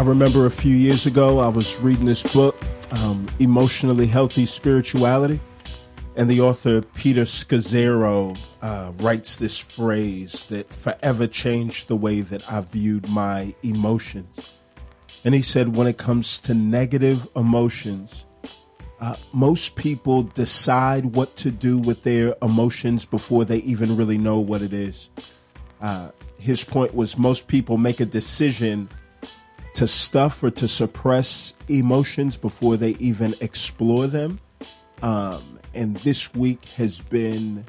I remember a few years ago, I was reading this book, um, Emotionally Healthy Spirituality, and the author Peter Scazzero uh, writes this phrase that forever changed the way that I viewed my emotions. And he said, when it comes to negative emotions, uh, most people decide what to do with their emotions before they even really know what it is. Uh, his point was most people make a decision to stuff or to suppress emotions before they even explore them. Um, and this week has been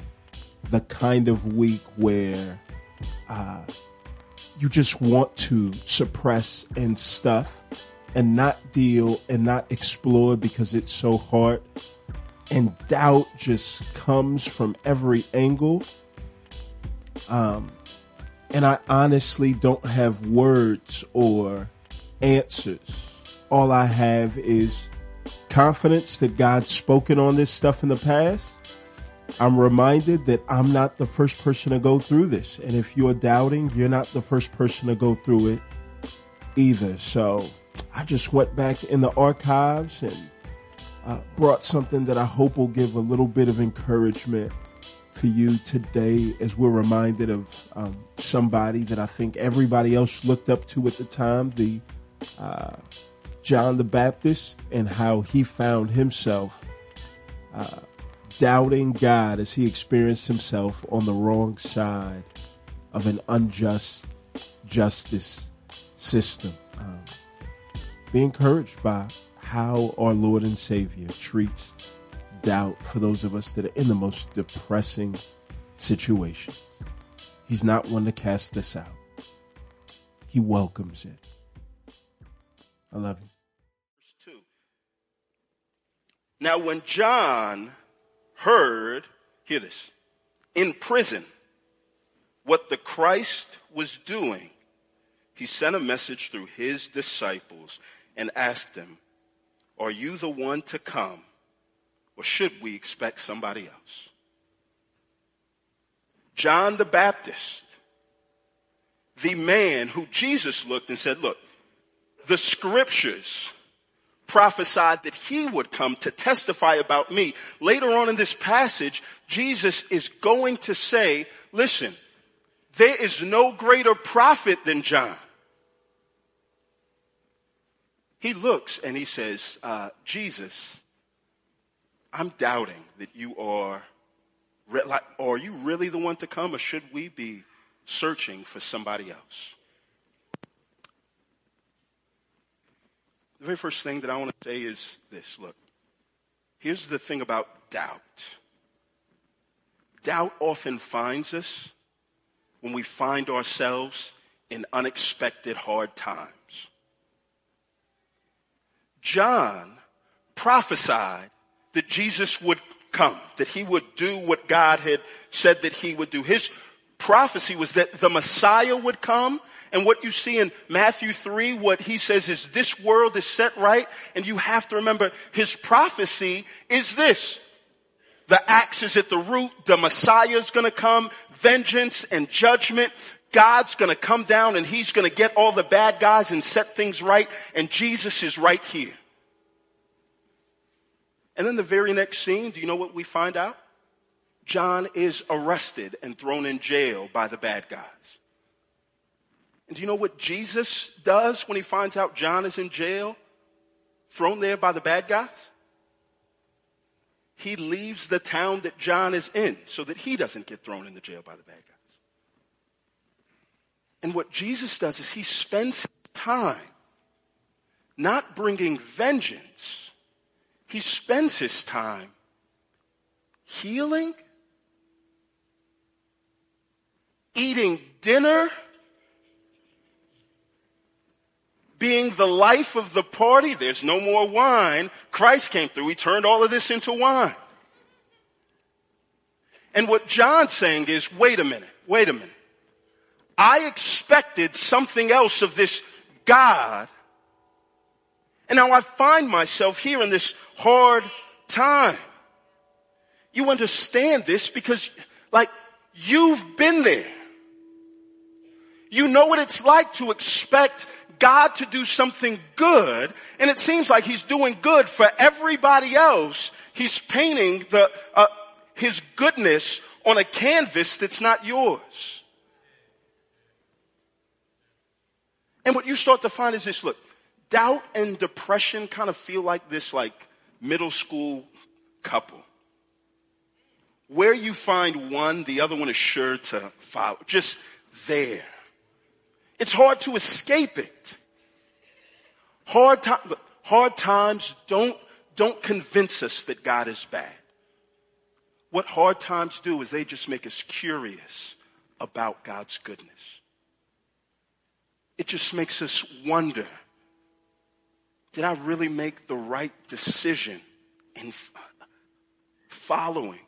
the kind of week where uh, you just want to suppress and stuff and not deal and not explore because it's so hard. And doubt just comes from every angle. Um, and I honestly don't have words or answers. All I have is confidence that God's spoken on this stuff in the past. I'm reminded that I'm not the first person to go through this. And if you're doubting, you're not the first person to go through it either. So I just went back in the archives and uh, brought something that I hope will give a little bit of encouragement for you today as we're reminded of um, somebody that I think everybody else looked up to at the time, the uh, John the Baptist and how he found himself uh, doubting God as he experienced himself on the wrong side of an unjust justice system. Um, be encouraged by how our Lord and Savior treats doubt for those of us that are in the most depressing situations. He's not one to cast this out. He welcomes it. I love you. Verse 2. Now, when John heard, hear this, in prison, what the Christ was doing, he sent a message through his disciples and asked them, Are you the one to come, or should we expect somebody else? John the Baptist, the man who Jesus looked and said, Look, the scriptures prophesied that he would come to testify about me. Later on in this passage, Jesus is going to say, listen, there is no greater prophet than John. He looks and he says, uh, Jesus, I'm doubting that you are, like, are you really the one to come or should we be searching for somebody else? The very first thing that I want to say is this look, here's the thing about doubt doubt often finds us when we find ourselves in unexpected hard times. John prophesied that Jesus would come, that he would do what God had said that he would do. His prophecy was that the Messiah would come and what you see in Matthew 3, what he says is this world is set right. And you have to remember his prophecy is this. The axe is at the root. The Messiah is going to come. Vengeance and judgment. God's going to come down and he's going to get all the bad guys and set things right. And Jesus is right here. And then the very next scene, do you know what we find out? John is arrested and thrown in jail by the bad guys. And do you know what Jesus does when he finds out John is in jail, thrown there by the bad guys? He leaves the town that John is in so that he doesn't get thrown in the jail by the bad guys. And what Jesus does is he spends time not bringing vengeance, he spends his time healing, eating dinner being the life of the party. There's no more wine. Christ came through. He turned all of this into wine. And what John's saying is, wait a minute, wait a minute. I expected something else of this God. And now I find myself here in this hard time. You understand this because like you've been there. You know what it's like to expect God to do something good, and it seems like he's doing good for everybody else. He's painting the, uh, his goodness on a canvas that's not yours. And what you start to find is this, look, doubt and depression kind of feel like this like middle school couple. Where you find one, the other one is sure to follow. Just there. It's hard to escape it. Hard, hard times don't, don't convince us that God is bad. What hard times do is they just make us curious about God's goodness. It just makes us wonder, did I really make the right decision in following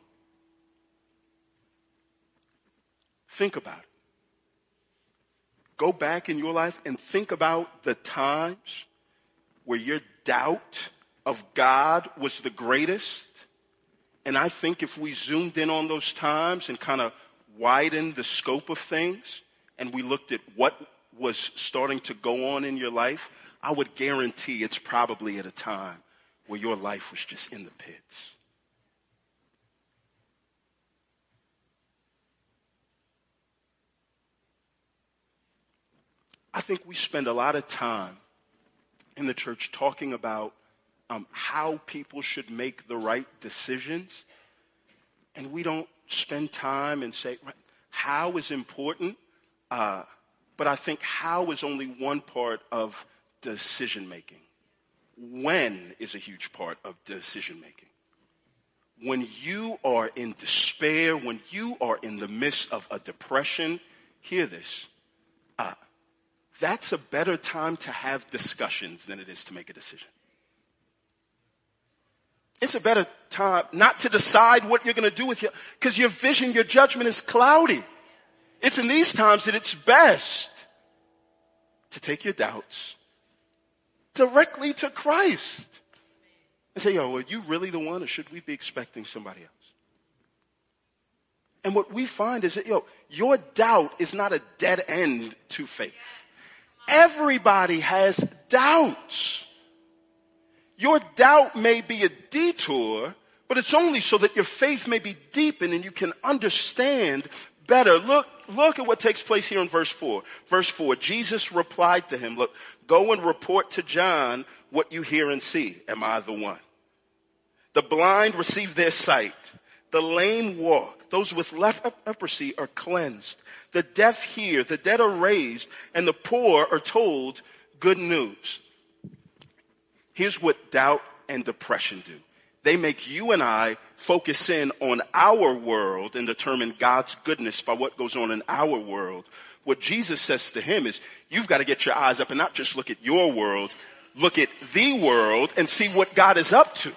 Think about it. Go back in your life and think about the times where your doubt of God was the greatest. And I think if we zoomed in on those times and kind of widened the scope of things and we looked at what was starting to go on in your life, I would guarantee it's probably at a time where your life was just in the pits. I think we spend a lot of time in the church talking about um, how people should make the right decisions, and we don't spend time and say how is important. Uh, but I think how is only one part of decision making. When is a huge part of decision making. When you are in despair, when you are in the midst of a depression, hear this. Uh, that's a better time to have discussions than it is to make a decision. It's a better time not to decide what you're going to do with your, because your vision, your judgment is cloudy. It's in these times that it's best to take your doubts directly to Christ and say, yo, are you really the one or should we be expecting somebody else? And what we find is that, yo, your doubt is not a dead end to faith. Everybody has doubts. Your doubt may be a detour, but it's only so that your faith may be deepened and you can understand better. Look, look at what takes place here in verse 4. Verse 4, Jesus replied to him, look, go and report to John what you hear and see. Am I the one? The blind receive their sight. The lame walk. Those with leprosy are cleansed. The deaf hear, the dead are raised, and the poor are told good news. Here's what doubt and depression do. They make you and I focus in on our world and determine God's goodness by what goes on in our world. What Jesus says to him is, you've got to get your eyes up and not just look at your world, look at the world and see what God is up to.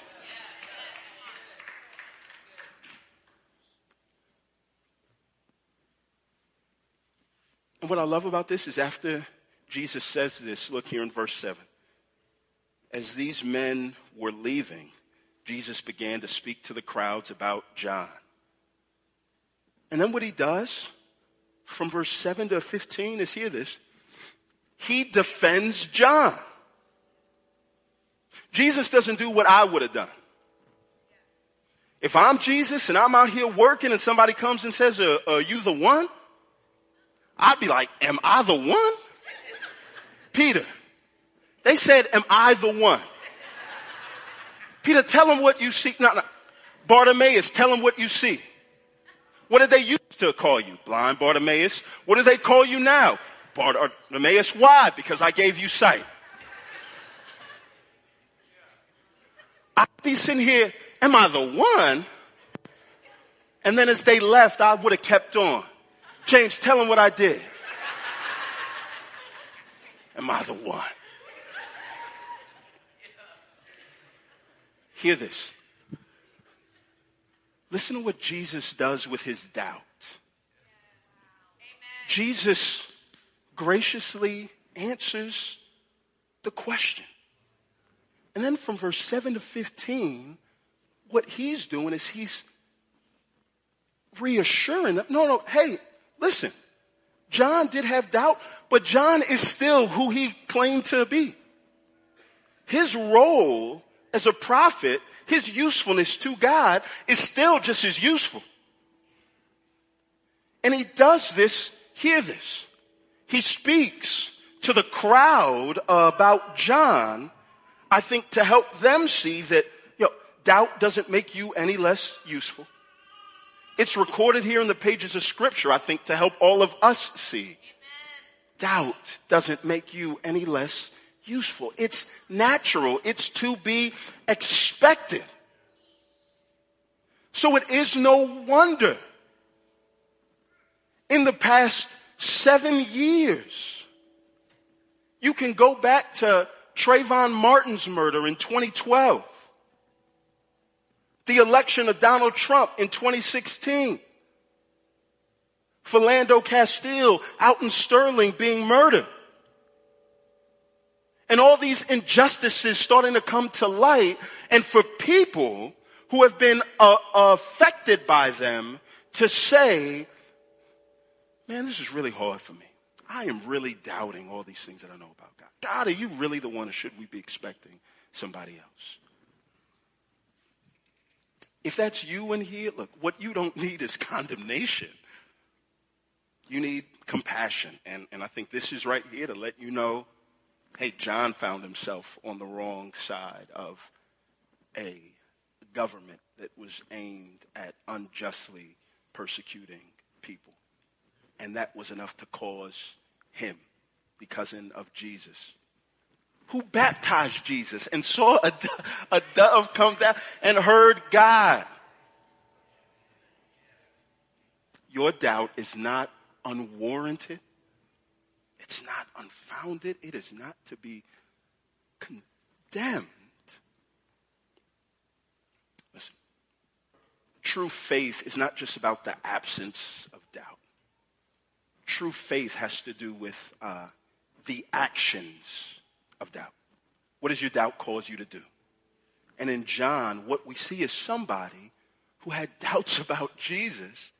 And what I love about this is after Jesus says this, look here in verse 7. As these men were leaving, Jesus began to speak to the crowds about John. And then what he does from verse 7 to 15 is hear this. He defends John. Jesus doesn't do what I would have done. If I'm Jesus and I'm out here working and somebody comes and says, uh, are you the one? I'd be like, am I the one? Peter. They said, am I the one? Peter, tell them what you see. No, no. Bartimaeus, tell them what you see. What did they used to call you? Blind Bartimaeus. What do they call you now? Bartimaeus. Why? Because I gave you sight. I'd be sitting here, am I the one? And then as they left, I would have kept on. James, tell him what I did. Am I the one? Hear this. Listen to what Jesus does with his doubt. Jesus graciously answers the question. And then from verse 7 to 15, what he's doing is he's reassuring them no, no, hey, Listen, John did have doubt, but John is still who he claimed to be. His role as a prophet, his usefulness to God is still just as useful. And he does this, hear this. He speaks to the crowd about John, I think to help them see that, you know, doubt doesn't make you any less useful. It's recorded here in the pages of scripture, I think, to help all of us see. Doubt doesn't make you any less useful. It's natural. It's to be expected. So it is no wonder in the past seven years, you can go back to Trayvon Martin's murder in 2012, the election of Donald Trump in 2016, Philando Castile Alton Sterling being murdered. And all these injustices starting to come to light. And for people who have been uh, affected by them to say, man, this is really hard for me. I am really doubting all these things that I know about God. God, are you really the one or should we be expecting somebody else? If that's you in here, look, what you don't need is condemnation. You need compassion. And, and I think this is right here to let you know hey, John found himself on the wrong side of a government that was aimed at unjustly persecuting people. And that was enough to cause him, the cousin of Jesus, who baptized Jesus and saw a, a dove come down and heard God. Your doubt is not unwarranted. It's not unfounded. It is not to be condemned. Listen, true faith is not just about the absence of doubt. True faith has to do with uh, the actions of doubt. What does your doubt cause you to do? And in John, what we see is somebody who had doubts about Jesus,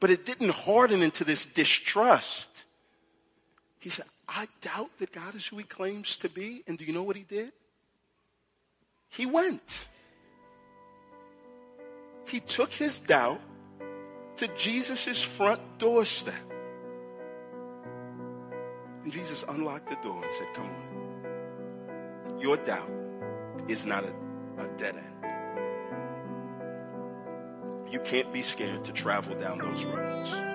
but it didn't harden into this distrust. He said, I doubt that God is who he claims to be. And do you know what he did? He went. He took his doubt to Jesus' front doorstep. And Jesus unlocked the door and said, Come on. Your doubt is not a, a dead end. You can't be scared to travel down those roads.